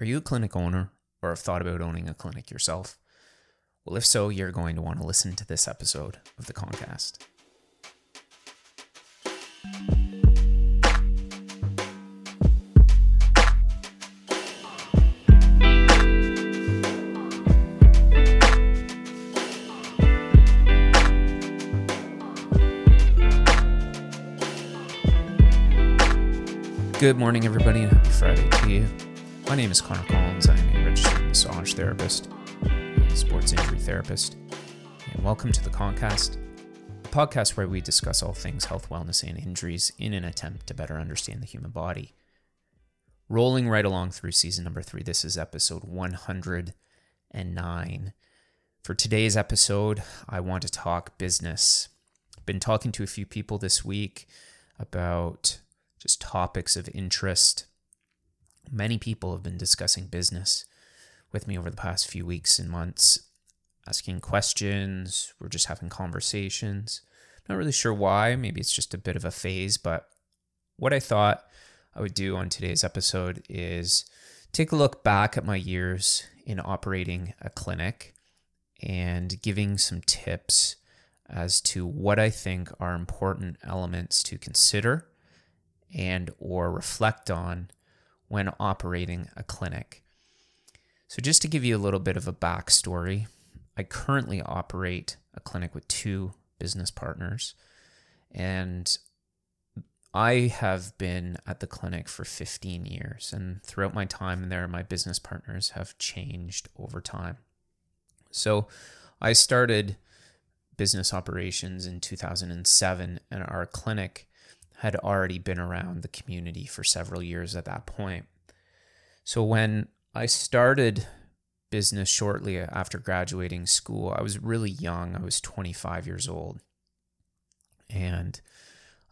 Are you a clinic owner or have thought about owning a clinic yourself? Well, if so, you're going to want to listen to this episode of the Concast. Good morning, everybody, and happy Friday to you. My name is Connor Collins. I'm a registered massage therapist, a sports injury therapist, and welcome to the Concast, a podcast where we discuss all things health, wellness, and injuries in an attempt to better understand the human body. Rolling right along through season number three, this is episode 109. For today's episode, I want to talk business. Been talking to a few people this week about just topics of interest. Many people have been discussing business with me over the past few weeks and months, asking questions. We're just having conversations. Not really sure why. Maybe it's just a bit of a phase, but what I thought I would do on today's episode is take a look back at my years in operating a clinic and giving some tips as to what I think are important elements to consider and or reflect on when operating a clinic. So just to give you a little bit of a backstory, I currently operate a clinic with two business partners and I have been at the clinic for 15 years, and throughout my time there, my business partners have changed over time. So I started business operations in 2007, and our clinic had already been around the community for several years at that point. So when I started business shortly after graduating school, I was really young. I was 25 years old. And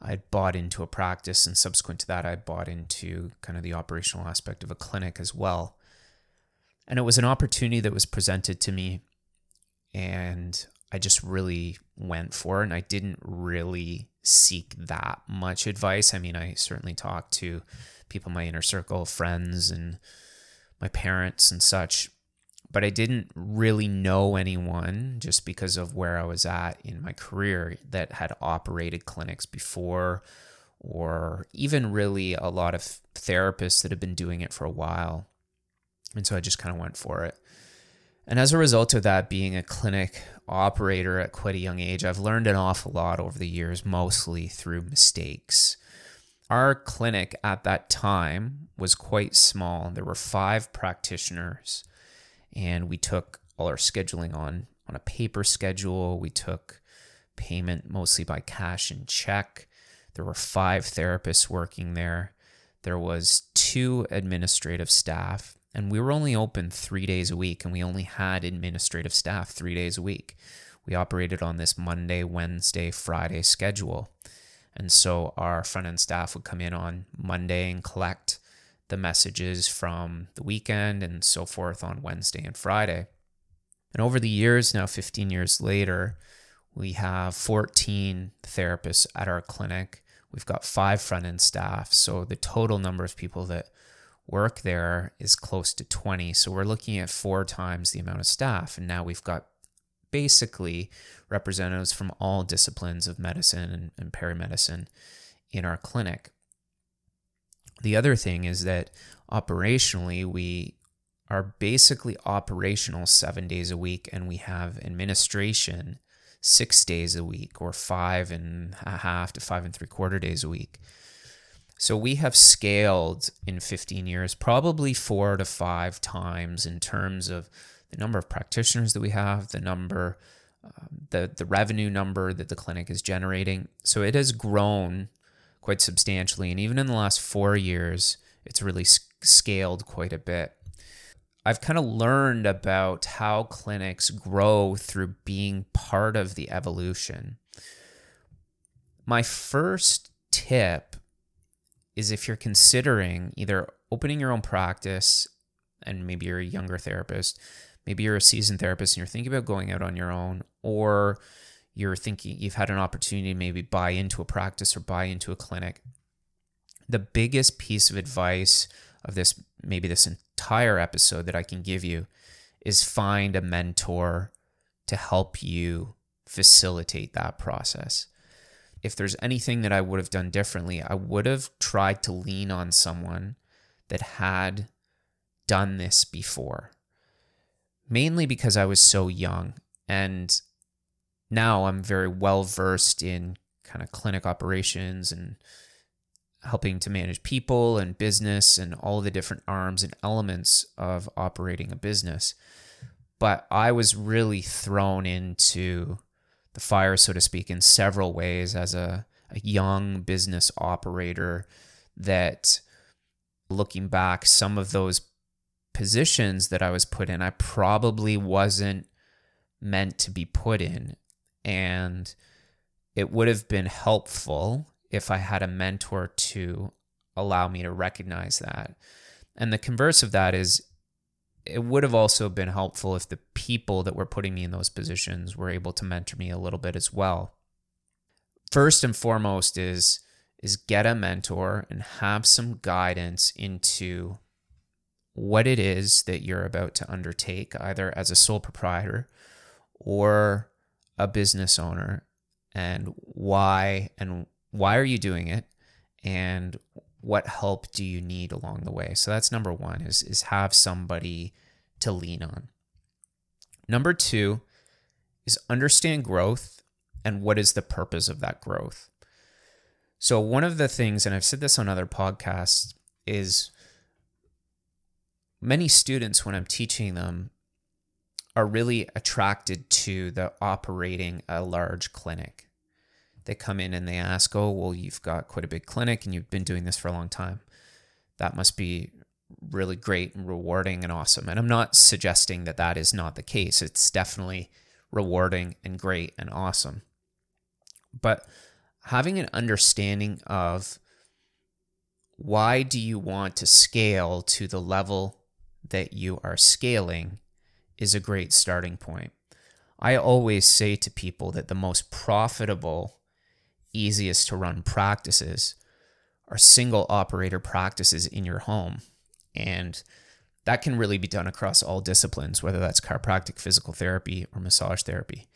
I bought into a practice, and subsequent to that, I bought into kind of the operational aspect of a clinic as well. And it was an opportunity that was presented to me, and I just really went for. And I didn't really seek that much advice. I mean, I certainly talked to people in my inner circle, friends, and my parents and such, but I didn't really know anyone just because of where I was at in my career that had operated clinics before, or even really a lot of therapists that have been doing it for a while. And so I just kind of went for it. And as a result of that, being a clinic operator at quite a young age, I've learned an awful lot over the years, mostly through mistakes. Our clinic at that time was quite small. There were five practitioners, and we took all our scheduling on on a paper schedule. We took payment mostly by cash and check. There were five therapists working there. There was two administrative staff and we were only open three days a week, and we only had administrative staff three days a week. We operated on this Monday, Wednesday, Friday schedule. And so our front end staff would come in on Monday and collect the messages from the weekend and so forth on Wednesday and Friday. And over the years, now 15 years later, we have 14 therapists at our clinic. We've got five front end staff. So the total number of people that work there is close to 20. So we're looking at four times the amount of staff. And now we've got basically representatives from all disciplines of medicine and, and perimedicine in our clinic. The other thing is that operationally, we are basically operational seven days a week, and we have administration six days a week, or five and a half to five and three quarter days a week. So we have scaled in 15 years probably four to five times in terms of the number of practitioners that we have, the number, um, the the revenue number that the clinic is generating. So it has grown quite substantially, and even in the last four years, it's really scaled quite a bit. I've kind of learned about how clinics grow through being part of the evolution. My first tip is if you're considering either opening your own practice and maybe you're a younger therapist, maybe you're a seasoned therapist and you're thinking about going out on your own, or you're thinking you've had an opportunity to maybe buy into a practice or buy into a clinic. The biggest piece of advice of this, maybe this entire episode that I can give you is find a mentor to help you facilitate that process. If there's anything that I would have done differently, I would have tried to lean on someone that had done this before. Mainly because I was so young and now I'm very well versed in kind of clinic operations and helping to manage people and business and all the different arms and elements of operating a business. But I was really thrown into the fire, so to speak, in several ways as a, a young business operator. That looking back, some of those positions that I was put in, I probably wasn't meant to be put in. And it would have been helpful if I had a mentor to allow me to recognize that. And the converse of that is it would have also been helpful if the people that were putting me in those positions were able to mentor me a little bit as well. First and foremost is is get a mentor and have some guidance into what it is that you're about to undertake either as a sole proprietor or a business owner and why and why are you doing it and what help do you need along the way? So that's number one is is have somebody to lean on. Number two is understand growth and what is the purpose of that growth. So one of the things and i've said this on other podcasts is many students when i'm teaching them are really attracted to the operating a large clinic they come in and they ask, Oh, well, you've got quite a big clinic and you've been doing this for a long time. That must be really great and rewarding and awesome. And I'm not suggesting that that is not the case. It's definitely rewarding and great and awesome. But having an understanding of why do you want to scale to the level that you are scaling is a great starting point. I always say to people that the most profitable easiest to run practices are single operator practices in your home. And that can really be done across all disciplines, whether that's chiropractic, physical therapy, or massage therapy.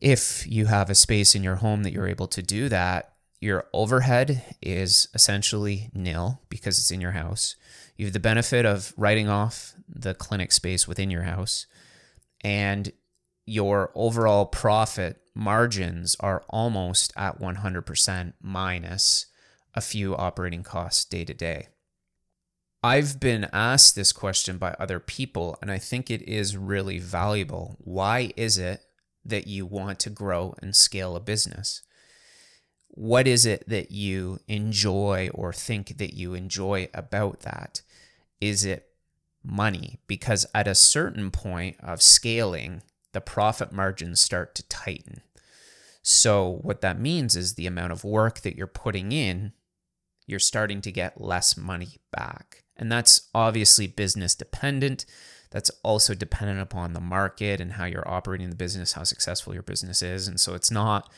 If you have a space in your home that you're able to do that, your overhead is essentially nil because it's in your house. You have the benefit of writing off the clinic space within your house, and your overall profit margins are almost at 100% minus a few operating costs day to day. I've been asked this question by other people, and I think it is really valuable. Why is it that you want to grow and scale a business? What is it that you enjoy or think that you enjoy about that? Is it money? Because at a certain point of scaling, the profit margins start to tighten. So, what that means is the amount of work that you're putting in, you're starting to get less money back. And that's obviously business dependent. That's also dependent upon the market and how you're operating the business, how successful your business is. And so it's not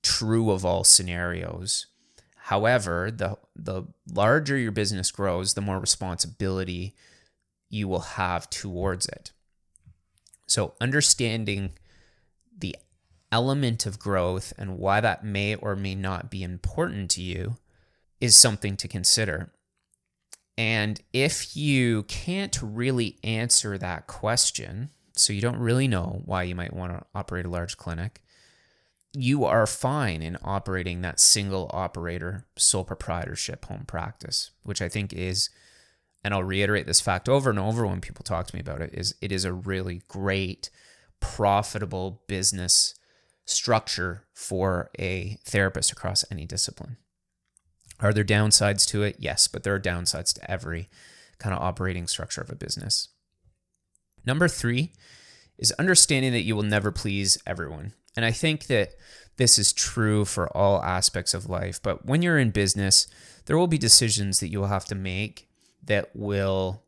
true of all scenarios. However, the the larger your business grows, the more responsibility you will have towards it. So understanding the element of growth and why that may or may not be important to you is something to consider. And if you can't really answer that question, so you don't really know why you might want to operate a large clinic, you are fine in operating that single operator sole proprietorship home practice, which I think is, and I'll reiterate this fact over and over when people talk to me about it, is it is a really great, profitable business structure for a therapist across any discipline. Are there downsides to it? Yes, but there are downsides to every kind of operating structure of a business. Number three is understanding that you will never please everyone. And I think that this is true for all aspects of life. But when you're in business, there will be decisions that you will have to make that will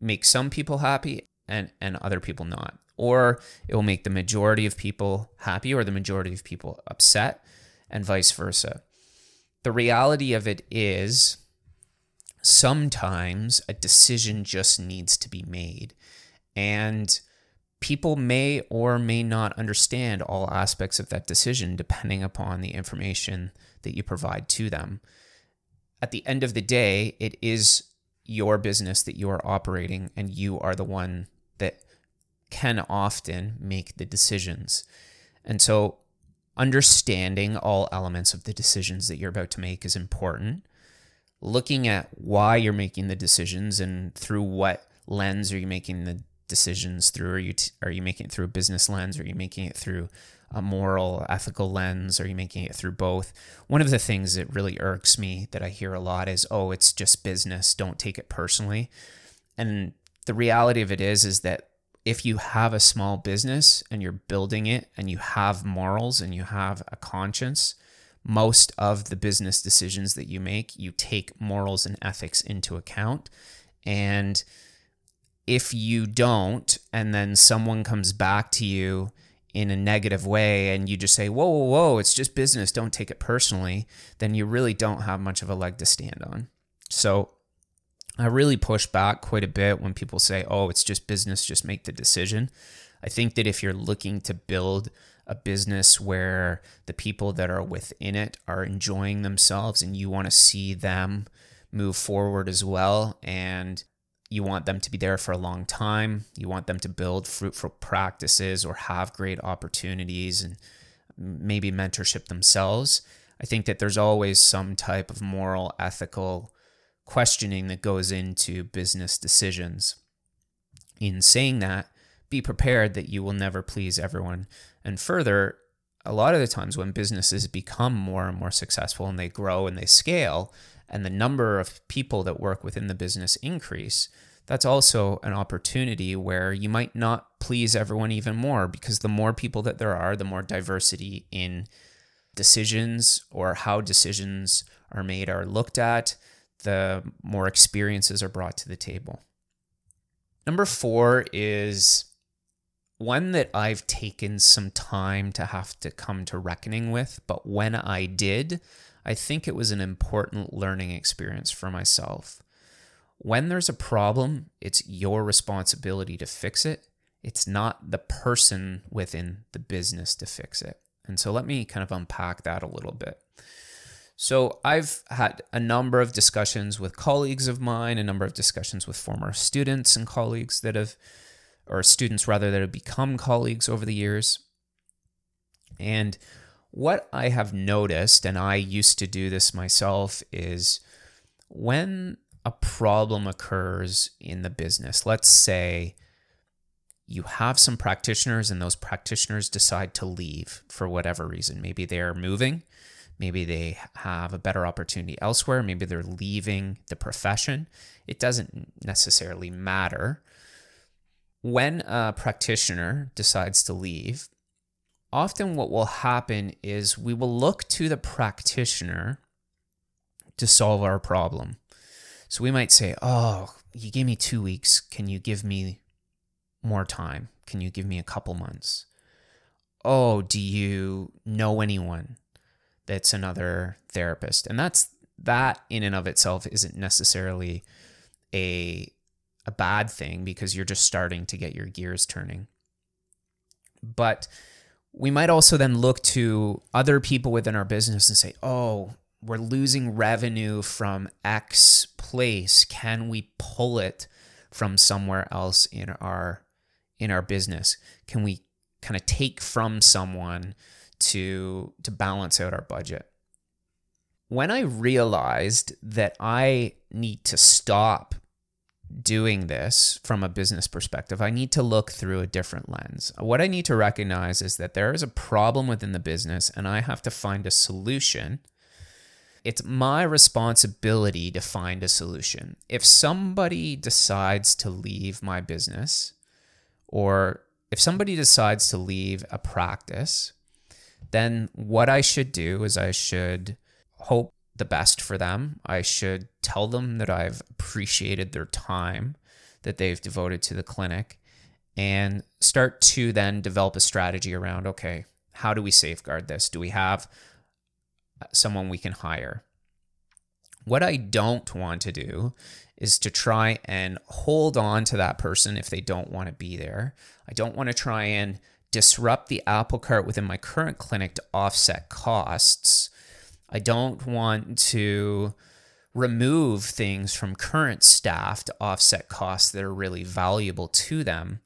make some people happy and, and other people not or it will make the majority of people happy or the majority of people upset, and vice versa. The reality of it is, sometimes a decision just needs to be made. And people may or may not understand all aspects of that decision depending upon the information that you provide to them. At the end of the day, it is your business that you are operating, and you are the one can often make the decisions. And so, understanding all elements of the decisions that you're about to make is important. Looking at why you're making the decisions and through what lens are you making the decisions through? Are you t- are you making it through a business lens? Are you making it through a moral, ethical lens? Are you making it through both? One of the things that really irks me that I hear a lot is, "Oh, it's just business. Don't take it personally." And the reality of it is, is that if you have a small business and you're building it and you have morals and you have a conscience, most of the business decisions that you make, you take morals and ethics into account. And if you don't, and then someone comes back to you in a negative way and you just say, whoa, whoa, whoa, it's just business, don't take it personally, then you really don't have much of a leg to stand on. So I really push back quite a bit when people say, oh, it's just business, just make the decision. I think that if you're looking to build a business where the people that are within it are enjoying themselves and you want to see them move forward as well and you want them to be there for a long time. You want them to build fruitful practices or have great opportunities and maybe mentorship themselves. I think that there's always some type of moral, ethical questioning that goes into business decisions. In saying that, be prepared that you will never please everyone. And further, a lot of the times when businesses become more and more successful and they grow and they scale, and the number of people that work within the business increase, that's also an opportunity where you might not please everyone even more because the more people that there are, the more diversity in decisions or how decisions are made are looked at, the more experiences are brought to the table. Number four is one that I've taken some time to have to come to reckoning with, but when I did, I think it was an important learning experience for myself. When there's a problem, it's your responsibility to fix it. It's not the person within the business to fix it. And so let me kind of unpack that a little bit. So I've had a number of discussions with colleagues of mine, a number of discussions with former students and colleagues that have, or students rather, that have become colleagues over the years. And what I have noticed, and I used to do this myself, is when a problem occurs in the business, let's say you have some practitioners and those practitioners decide to leave for whatever reason. Maybe they're moving, maybe they have a better opportunity elsewhere, maybe they're leaving the profession. It doesn't necessarily matter. When a practitioner decides to leave, often what will happen is we will look to the practitioner to solve our problem. So we might say, Oh, you gave me two weeks. Can you give me more time? Can you give me a couple months? Oh, do you know anyone that's another therapist? And that's that in and of itself isn't necessarily a a bad thing because you're just starting to get your gears turning. But we might also then look to other people within our business and say, oh, we're losing revenue from X place. Can we pull it from somewhere else in our in our business? Can we kind of take from someone to to balance out our budget? When I realized that I need to stop doing this from a business perspective, I need to look through a different lens. What I need to recognize is that there is a problem within the business and I have to find a solution. It's my responsibility to find a solution. If somebody decides to leave my business, or if somebody decides to leave a practice, then what I should do is I should hope the best for them. I should tell them that I've appreciated their time that they've devoted to the clinic and start to then develop a strategy around okay, how do we safeguard this? Do we have someone we can hire? What I don't want to do is to try and hold on to that person if they don't want to be there. I don't want to try and disrupt the apple cart within my current clinic to offset costs. I don't want to remove things from current staff to offset costs that are really valuable to them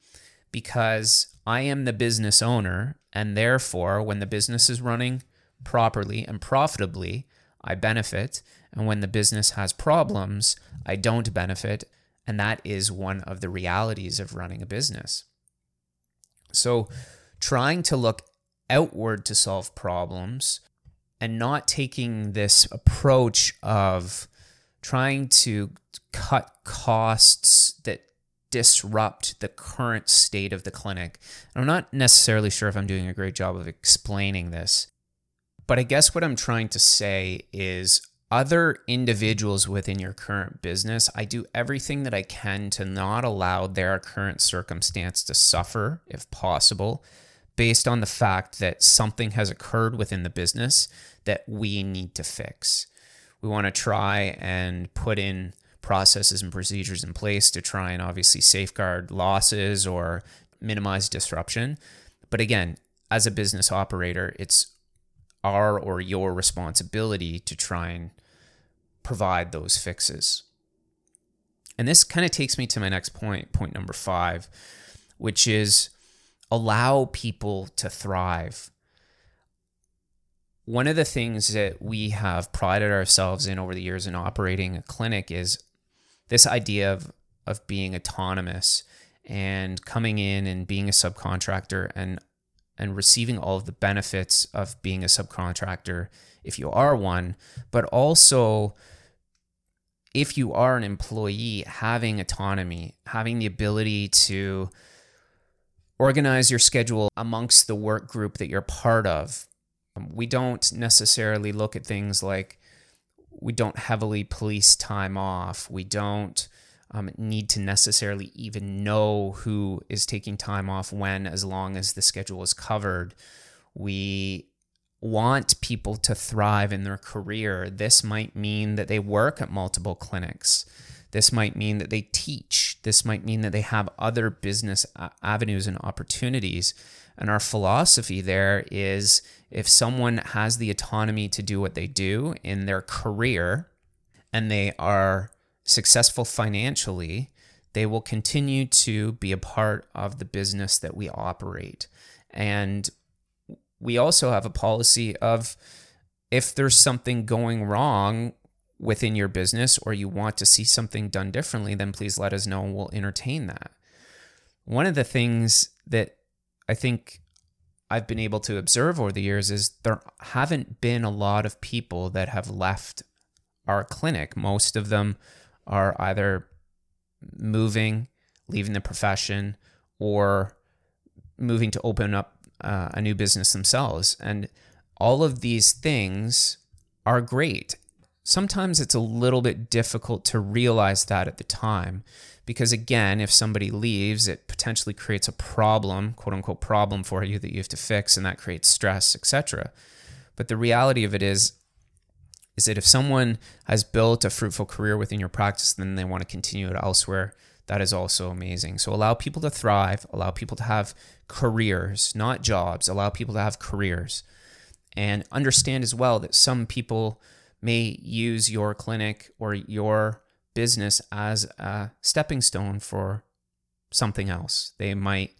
because I am the business owner. And therefore, when the business is running properly and profitably, I benefit. And when the business has problems, I don't benefit. And that is one of the realities of running a business. So, trying to look outward to solve problems and not taking this approach of trying to cut costs that disrupt the current state of the clinic. I'm not necessarily sure if I'm doing a great job of explaining this, but I guess what I'm trying to say is other individuals within your current business, I do everything that I can to not allow their current circumstance to suffer if possible, based on the fact that something has occurred within the business that we need to fix. We want to try and put in processes and procedures in place to try and obviously safeguard losses or minimize disruption. But again, as a business operator, it's our or your responsibility to try and provide those fixes. And this kind of takes me to my next point, point number five, which is allow people to thrive. One of the things that we have prided ourselves in over the years in operating a clinic is this idea of, of being autonomous and coming in and being a subcontractor and and receiving all of the benefits of being a subcontractor if you are one, but also if you are an employee, having autonomy, having the ability to organize your schedule amongst the work group that you're part of. We don't necessarily look at things like we don't heavily police time off. We don't um, need to necessarily even know who is taking time off when, as long as the schedule is covered. We want people to thrive in their career. This might mean that they work at multiple clinics. This might mean that they teach. This might mean that they have other business avenues and opportunities. And our philosophy there is if someone has the autonomy to do what they do in their career and they are successful financially, they will continue to be a part of the business that we operate. And we also have a policy of if there's something going wrong within your business or you want to see something done differently, then please let us know and we'll entertain that. One of the things that I think I've been able to observe over the years is there haven't been a lot of people that have left our clinic. Most of them are either moving, leaving the profession, or moving to open up uh, a new business themselves. And all of these things are great. Sometimes it's a little bit difficult to realize that at the time because, again, if somebody leaves, it potentially creates a problem, quote unquote, problem for you that you have to fix, and that creates stress, etc. But the reality of it is, is that if someone has built a fruitful career within your practice, then they want to continue it elsewhere. That is also amazing. So allow people to thrive, allow people to have careers, not jobs, allow people to have careers. And understand as well that some people may use your clinic or your business as a stepping stone for something else. They might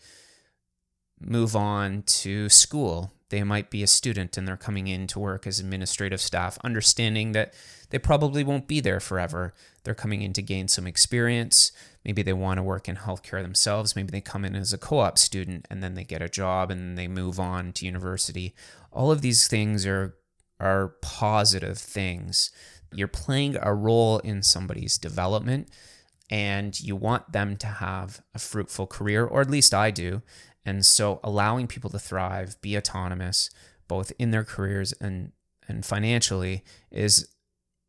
move on to school they might be a student and they're coming in to work as administrative staff, understanding that they probably won't be there forever. They're coming in to gain some experience. Maybe they want to work in healthcare themselves. Maybe they come in as a co op student and then they get a job and they move on to university. All of these things are, are positive things. You're playing a role in somebody's development and you want them to have a fruitful career, or at least I do. And so allowing people to thrive, be autonomous, both in their careers and, and financially, is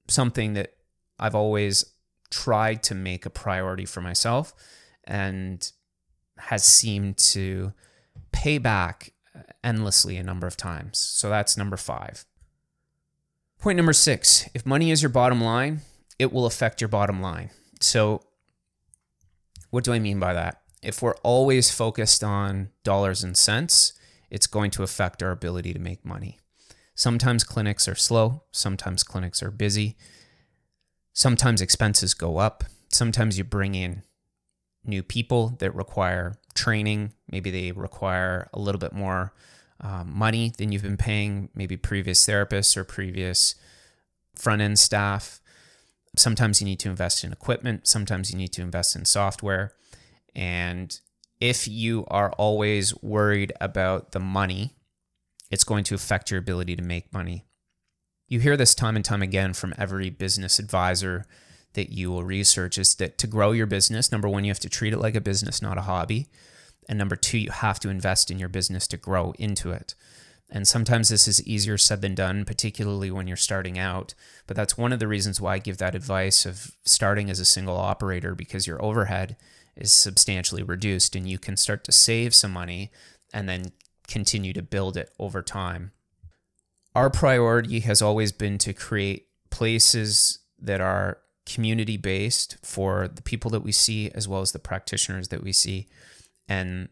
something that I've always tried to make a priority for myself and has seemed to pay back endlessly a number of times. So that's number five. Point number six if money is your bottom line, it will affect your bottom line. So, what do I mean by that? If we're always focused on dollars and cents, it's going to affect our ability to make money. Sometimes clinics are slow, sometimes clinics are busy, sometimes expenses go up, sometimes you bring in new people that require training, maybe they require a little bit more um, money than you've been paying maybe previous therapists or previous front end staff. Sometimes you need to invest in equipment, sometimes you need to invest in software. And if you are always worried about the money, it's going to affect your ability to make money. You hear this time and time again from every business advisor that you will research is that to grow your business, number one, you have to treat it like a business, not a hobby. And number two, you have to invest in your business to grow into it. And sometimes this is easier said than done, particularly when you're starting out. But that's one of the reasons why I give that advice of starting as a single operator because your overhead is substantially reduced and you can start to save some money and then continue to build it over time. Our priority has always been to create places that are community based for the people that we see as well as the practitioners that we see. And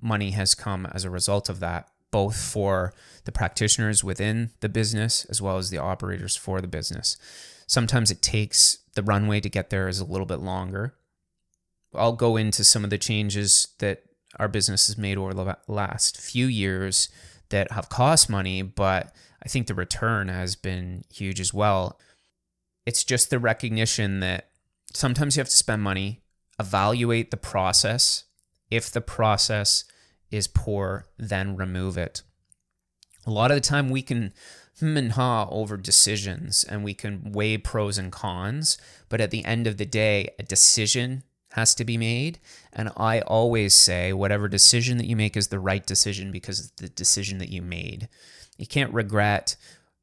money has come as a result of that, both for the practitioners within the business as well as the operators for the business. Sometimes it takes the runway to get there is a little bit longer. I'll go into some of the changes that our business has made over the last few years that have cost money, but I think the return has been huge as well. It's just the recognition that sometimes you have to spend money, evaluate the process. If the process is poor, then remove it. A lot of the time we can hmm and ha over decisions and we can weigh pros and cons, but at the end of the day, a decision has to be made. And I always say, whatever decision that you make is the right decision because it's the decision that you made. You can't regret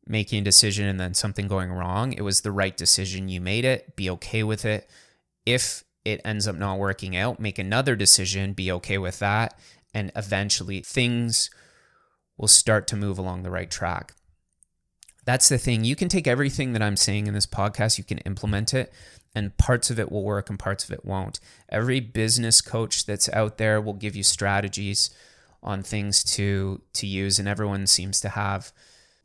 making a decision and then something going wrong. It was the right decision. You made it, be okay with it. If it ends up not working out, make another decision, be okay with that. And eventually things will start to move along the right track. That's the thing. You can take everything that I'm saying in this podcast, you can implement it, and parts of it will work and parts of it won't. Every business coach that's out there will give you strategies on things to to use and everyone seems to have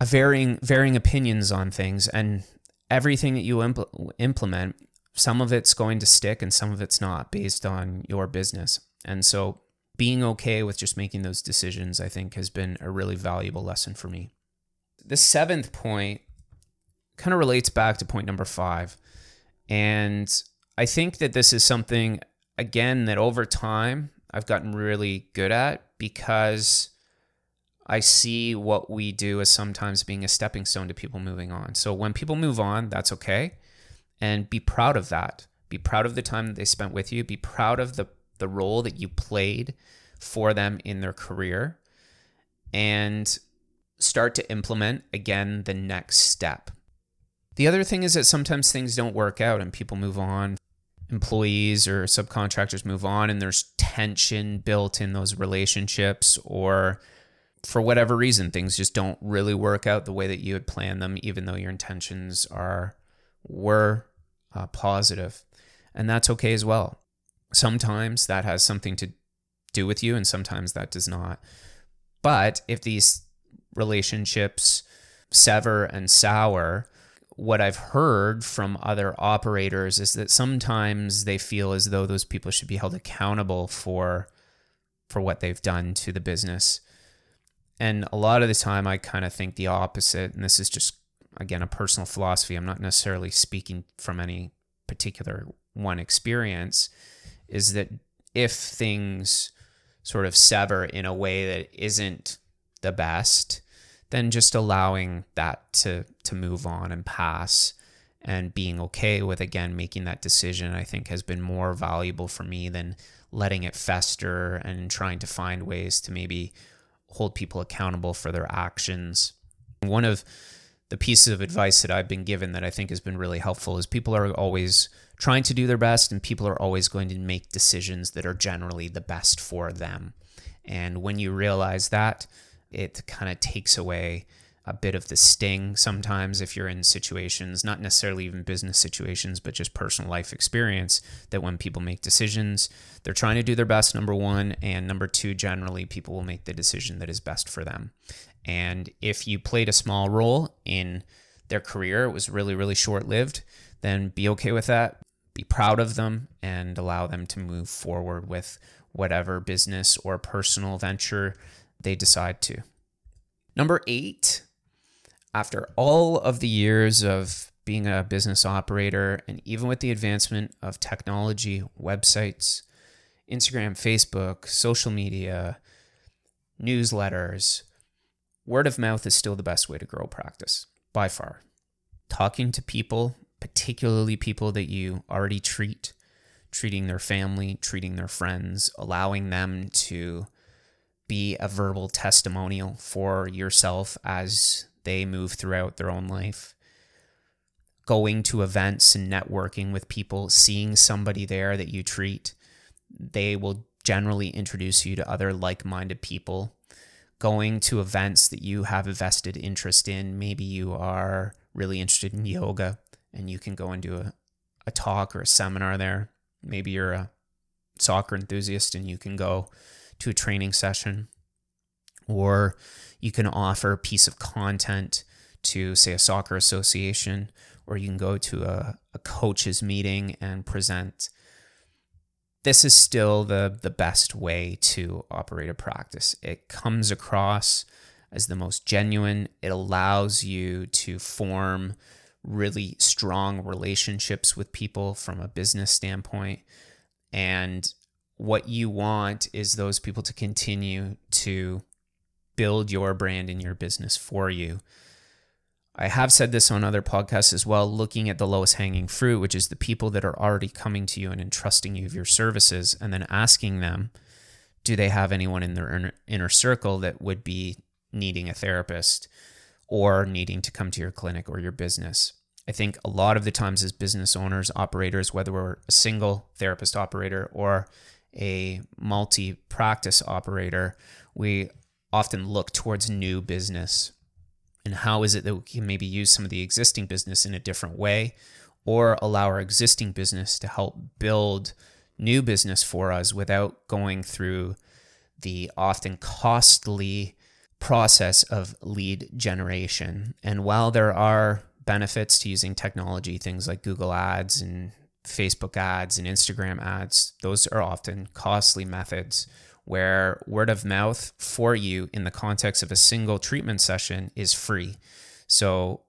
a varying varying opinions on things and everything that you impl- implement some of it's going to stick and some of it's not based on your business. And so being okay with just making those decisions I think has been a really valuable lesson for me. The seventh point kind of relates back to point number 5 and I think that this is something, again, that over time I've gotten really good at because I see what we do as sometimes being a stepping stone to people moving on. So when people move on, that's okay. And be proud of that. Be proud of the time that they spent with you. Be proud of the, the role that you played for them in their career. And start to implement again the next step. The other thing is that sometimes things don't work out and people move on. Employees or subcontractors move on, and there's tension built in those relationships, or for whatever reason, things just don't really work out the way that you had planned them, even though your intentions are were uh, positive, and that's okay as well. Sometimes that has something to do with you, and sometimes that does not. But if these relationships sever and sour, what I've heard from other operators is that sometimes they feel as though those people should be held accountable for for what they've done to the business. And a lot of the time I kind of think the opposite and this is just again a personal philosophy. I'm not necessarily speaking from any particular one experience is that if things sort of sever in a way that isn't the best, then just allowing that to to move on and pass and being okay with again making that decision I think has been more valuable for me than letting it fester and trying to find ways to maybe hold people accountable for their actions. One of the pieces of advice that I've been given that I think has been really helpful is people are always trying to do their best and people are always going to make decisions that are generally the best for them. And when you realize that, it kind of takes away a bit of the sting sometimes if you're in situations, not necessarily even business situations, but just personal life experience, that when people make decisions, they're trying to do their best, number one. And number two, generally, people will make the decision that is best for them. And if you played a small role in their career, it was really, really short lived, then be okay with that. Be proud of them and allow them to move forward with whatever business or personal venture they decide to. Number eight, after all of the years of being a business operator, and even with the advancement of technology, websites, Instagram, Facebook, social media, newsletters, word of mouth is still the best way to grow practice by far. Talking to people, particularly people that you already treat, treating their family, treating their friends, allowing them to be a verbal testimonial for yourself as they move throughout their own life. Going to events and networking with people, seeing somebody there that you treat, they will generally introduce you to other like minded people. Going to events that you have a vested interest in. Maybe you are really interested in yoga and you can go and do a, a talk or a seminar there. Maybe you're a soccer enthusiast and you can go to a training session. Or you can offer a piece of content to, say, a soccer association, or you can go to a, a coach's meeting and present. This is still the, the best way to operate a practice. It comes across as the most genuine. It allows you to form really strong relationships with people from a business standpoint. And what you want is those people to continue to build your brand in your business for you. I have said this on other podcasts as well, looking at the lowest hanging fruit, which is the people that are already coming to you and entrusting you of your services, and then asking them, do they have anyone in their inner, circle that would be needing a therapist or needing to come to your clinic or your business? I think a lot of the times as business owners, operators, whether we're a single therapist operator or a multi practice operator, we often look towards new business and how is it that we can maybe use some of the existing business in a different way or allow our existing business to help build new business for us without going through the often costly process of lead generation. And while there are benefits to using technology, things like Google Ads and Facebook ads and Instagram ads, those are often costly methods where word of mouth for you in the context of a single treatment session is free. So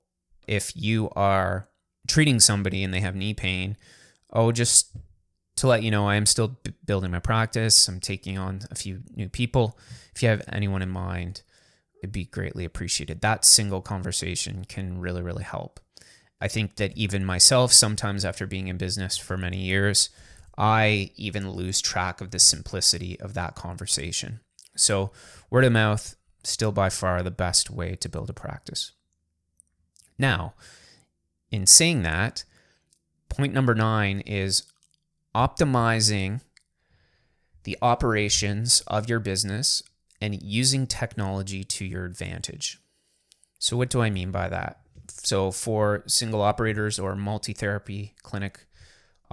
if you are treating somebody and they have knee pain, oh, just to let you know, I am still b- building my practice. I'm taking on a few new people. If you have anyone in mind, it'd be greatly appreciated. That single conversation can really, really help. I think that even myself, sometimes after being in business for many years, I even lose track of the simplicity of that conversation. So, word of mouth, still by far the best way to build a practice. Now, in saying that, point number nine is optimizing the operations of your business and using technology to your advantage. So, what do I mean by that? So, for single operators or multi therapy clinic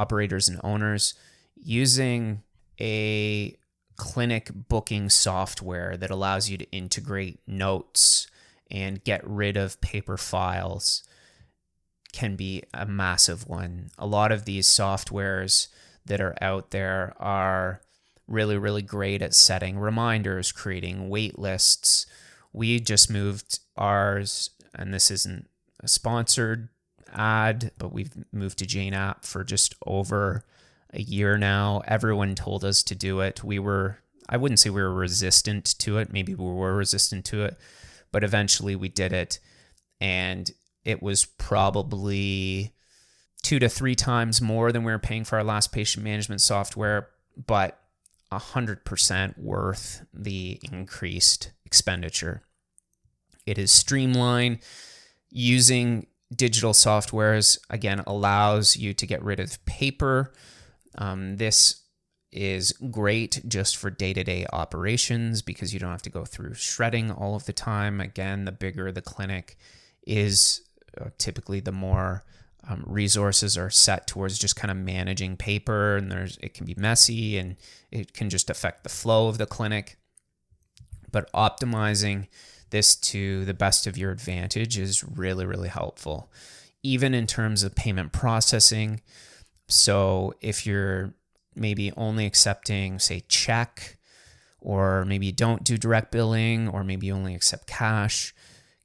operators and owners using a clinic booking software that allows you to integrate notes and get rid of paper files can be a massive one. A lot of these softwares that are out there are really, really great at setting reminders, creating wait lists. We just moved ours, and this isn't a sponsored ad, but we've moved to Jane app for just over a year now. Everyone told us to do it. We were, I wouldn't say we were resistant to it. Maybe we were resistant to it, but eventually we did it. And it was probably two to three times more than we were paying for our last patient management software, but 100% worth the increased expenditure. It is streamlined using digital softwares again allows you to get rid of paper. Um, this is great just for day to day operations because you don't have to go through shredding all of the time. Again, the bigger the clinic is, uh, typically the more um, resources are set towards just kind of managing paper, and there's it can be messy and it can just affect the flow of the clinic. But optimizing this to the best of your advantage is really, really helpful, even in terms of payment processing. So if you're maybe only accepting, say, check, or maybe you don't do direct billing, or maybe you only accept cash.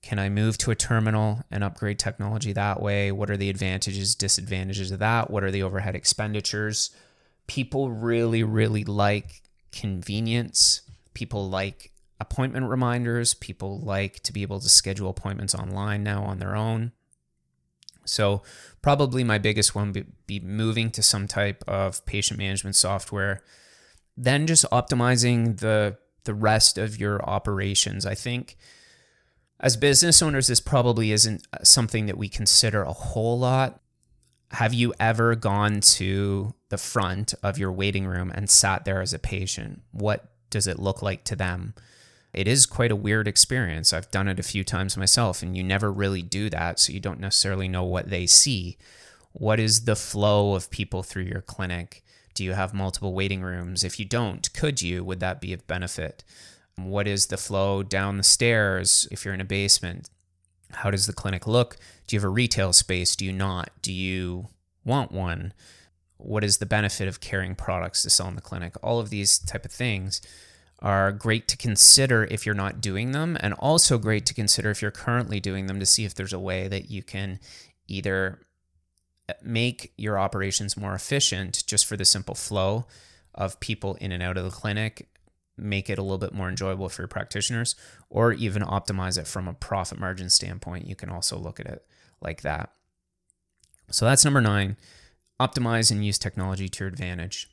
Can I move to a terminal and upgrade technology that way? What are the advantages, disadvantages of that? What are the overhead expenditures? People really, really like convenience. People like appointment reminders. People like to be able to schedule appointments online now on their own. So, probably my biggest one would be moving to some type of patient management software. Then just optimizing the the rest of your operations. I think as business owners, this probably isn't something that we consider a whole lot. Have you ever gone to the front of your waiting room and sat there as a patient? What does it look like to them? It is quite a weird experience. I've done it a few times myself, and you never really do that. So you don't necessarily know what they see. What is the flow of people through your clinic? Do you have multiple waiting rooms? If you don't, could you? Would that be of benefit? What is the flow down the stairs if you're in a basement? How does the clinic look? Do you have a retail space? Do you not? Do you want one? What is the benefit of carrying products to sell in the clinic? All of these type of things are great to consider if you're not doing them, and also great to consider if you're currently doing them to see if there's a way that you can either uh, make your operations more efficient just for the simple flow of people in and out of the clinic, make it a little bit more enjoyable for your practitioners, or even optimize it from a profit margin standpoint. You can also look at it like that. So that's number nine optimize and use technology to your advantage.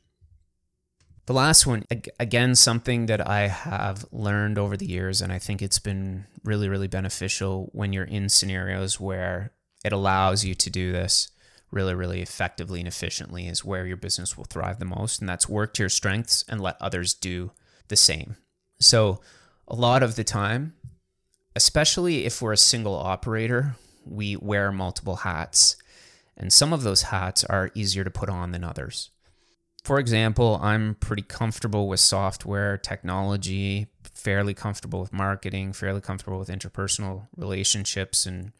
The last one, again, something that I have learned over the years, and I think it's been really, really beneficial when you're in scenarios where it allows you to do this really, really effectively and efficiently, is where your business will thrive the most. And that's work to your strengths and let others do the same. So, a lot of the time, especially if we're a single operator, we wear multiple hats. And some of those hats are easier to put on than others for example, I'm pretty comfortable with software technology, fairly comfortable with marketing, fairly comfortable with interpersonal relationships and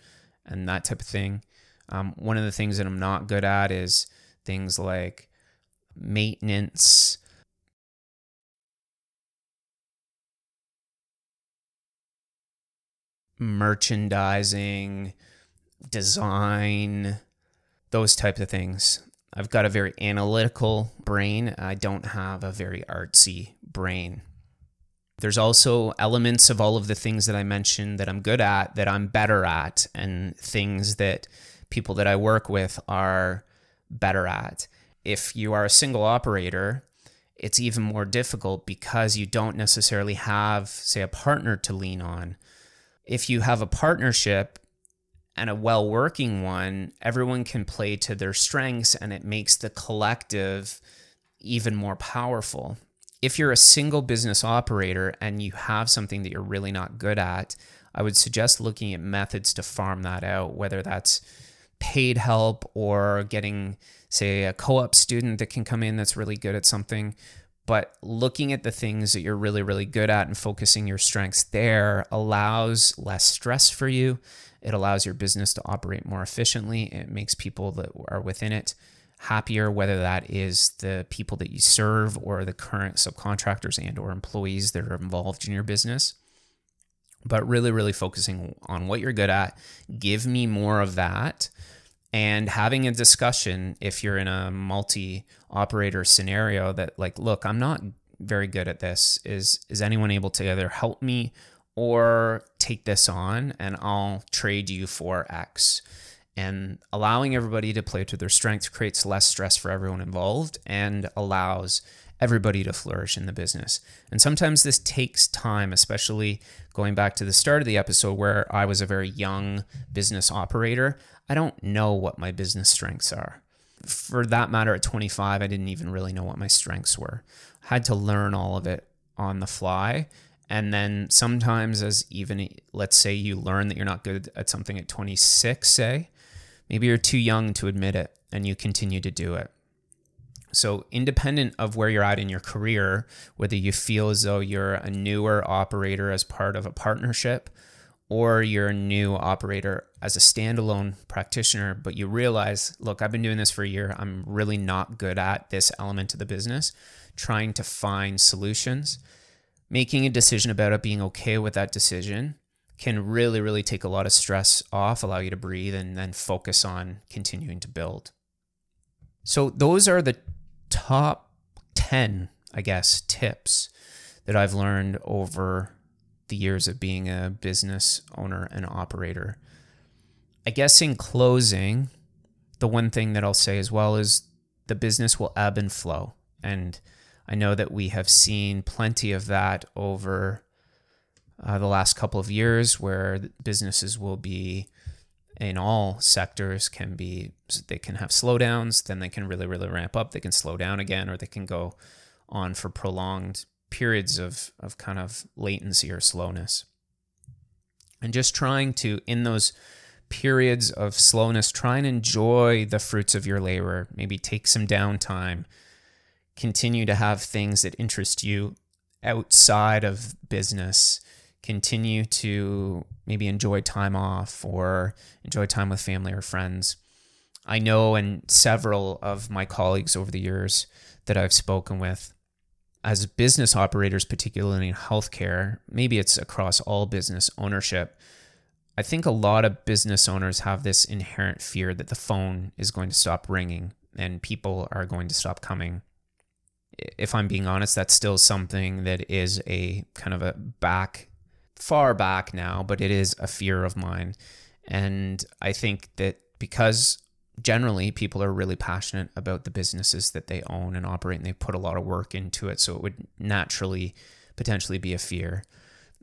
and that type of thing. Um, one of the things that I'm not good at is things like maintenance. merchandising design those types of things I've got a very analytical brain. I don't have a very artsy brain. There's also elements of all of the things that I mentioned that I'm good at that I'm better at, and things that people that I work with are better at. If you are a single operator, it's even more difficult because you don't necessarily have, say, a partner to lean on. If you have a partnership, and a well working one, everyone can play to their strengths and it makes the collective even more powerful. If you're a single business operator and you have something that you're really not good at, I would suggest looking at methods to farm that out, whether that's paid help or getting, say, a co op student that can come in that's really good at something. But looking at the things that you're really, really good at and focusing your strengths there allows less stress for you it allows your business to operate more efficiently. It makes people that are within it happier, whether that is the people that you serve or the current subcontractors and or employees that are involved in your business. But really, really focusing on what you're good at. Give me more of that. And having a discussion if you're in a multi operator scenario that, like, look, I'm not very good at this. Is is anyone able to either help me or take this on and I'll trade you for X. And allowing everybody to play to their strengths creates less stress for everyone involved and allows everybody to flourish in the business. And sometimes this takes time, especially going back to the start of the episode where I was a very young business operator. I don't know what my business strengths are. for that matter, at 25, I didn't even really know what my strengths were. I had to learn all of it on the fly. And then sometimes, as even let's say you learn that you're not good at something at 26, say, maybe you're too young to admit it and you continue to do it. So, independent of where you're at in your career, whether you feel as though you're a newer operator as part of a partnership or you're a new operator as a standalone practitioner, but you realize, look, I've been doing this for a year. I'm really not good at this element of the business, trying to find solutions. Making a decision about it, being okay with that decision can really, really take a lot of stress off, allow you to breathe, and then focus on continuing to build. So, those are the top 10, I guess, tips that I've learned over the years of being a business owner and operator. I guess in closing, the one thing that I'll say as well is the business will ebb and flow. And I know that we have seen plenty of that over uh, the last couple of years where businesses will be in all sectors can be they can have slowdowns then they can really really ramp up they can slow down again or they can go on for prolonged periods of, of kind of latency or slowness. And just trying to, in those periods of slowness, try and enjoy the fruits of your labor. Maybe take some downtime. Continue to have things that interest you outside of business. Continue to maybe enjoy time off or enjoy time with family or friends. I know, and several of my colleagues over the years that I've spoken with as business operators, particularly in healthcare, maybe it's across all business ownership. I think a lot of business owners have this inherent fear that the phone is going to stop ringing and people are going to stop coming. If I'm being honest, that's still something that is a kind of a back, far back now, but it is a fear of mine. And I think that because generally people are really passionate about the businesses that they own and operate and they put a lot of work into it so it would naturally potentially be a fear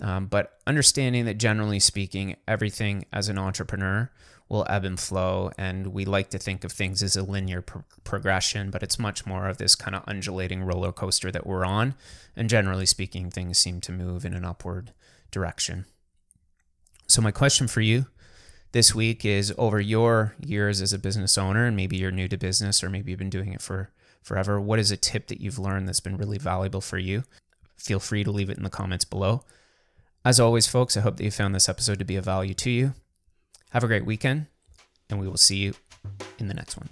um, but understanding that generally speaking everything as an entrepreneur will ebb and flow and we like to think of things as a linear pro- progression but it's much more of this kind of undulating roller coaster that we're on and generally speaking things seem to move in an upward direction so my question for you this week is over your years as a business owner, and maybe you're new to business or maybe you've been doing it for forever. What is a tip that you've learned that's been really valuable for you? Feel free to leave it in the comments below. As always, folks, I hope that you found this episode to be of value to you. Have a great weekend, and we will see you in the next one.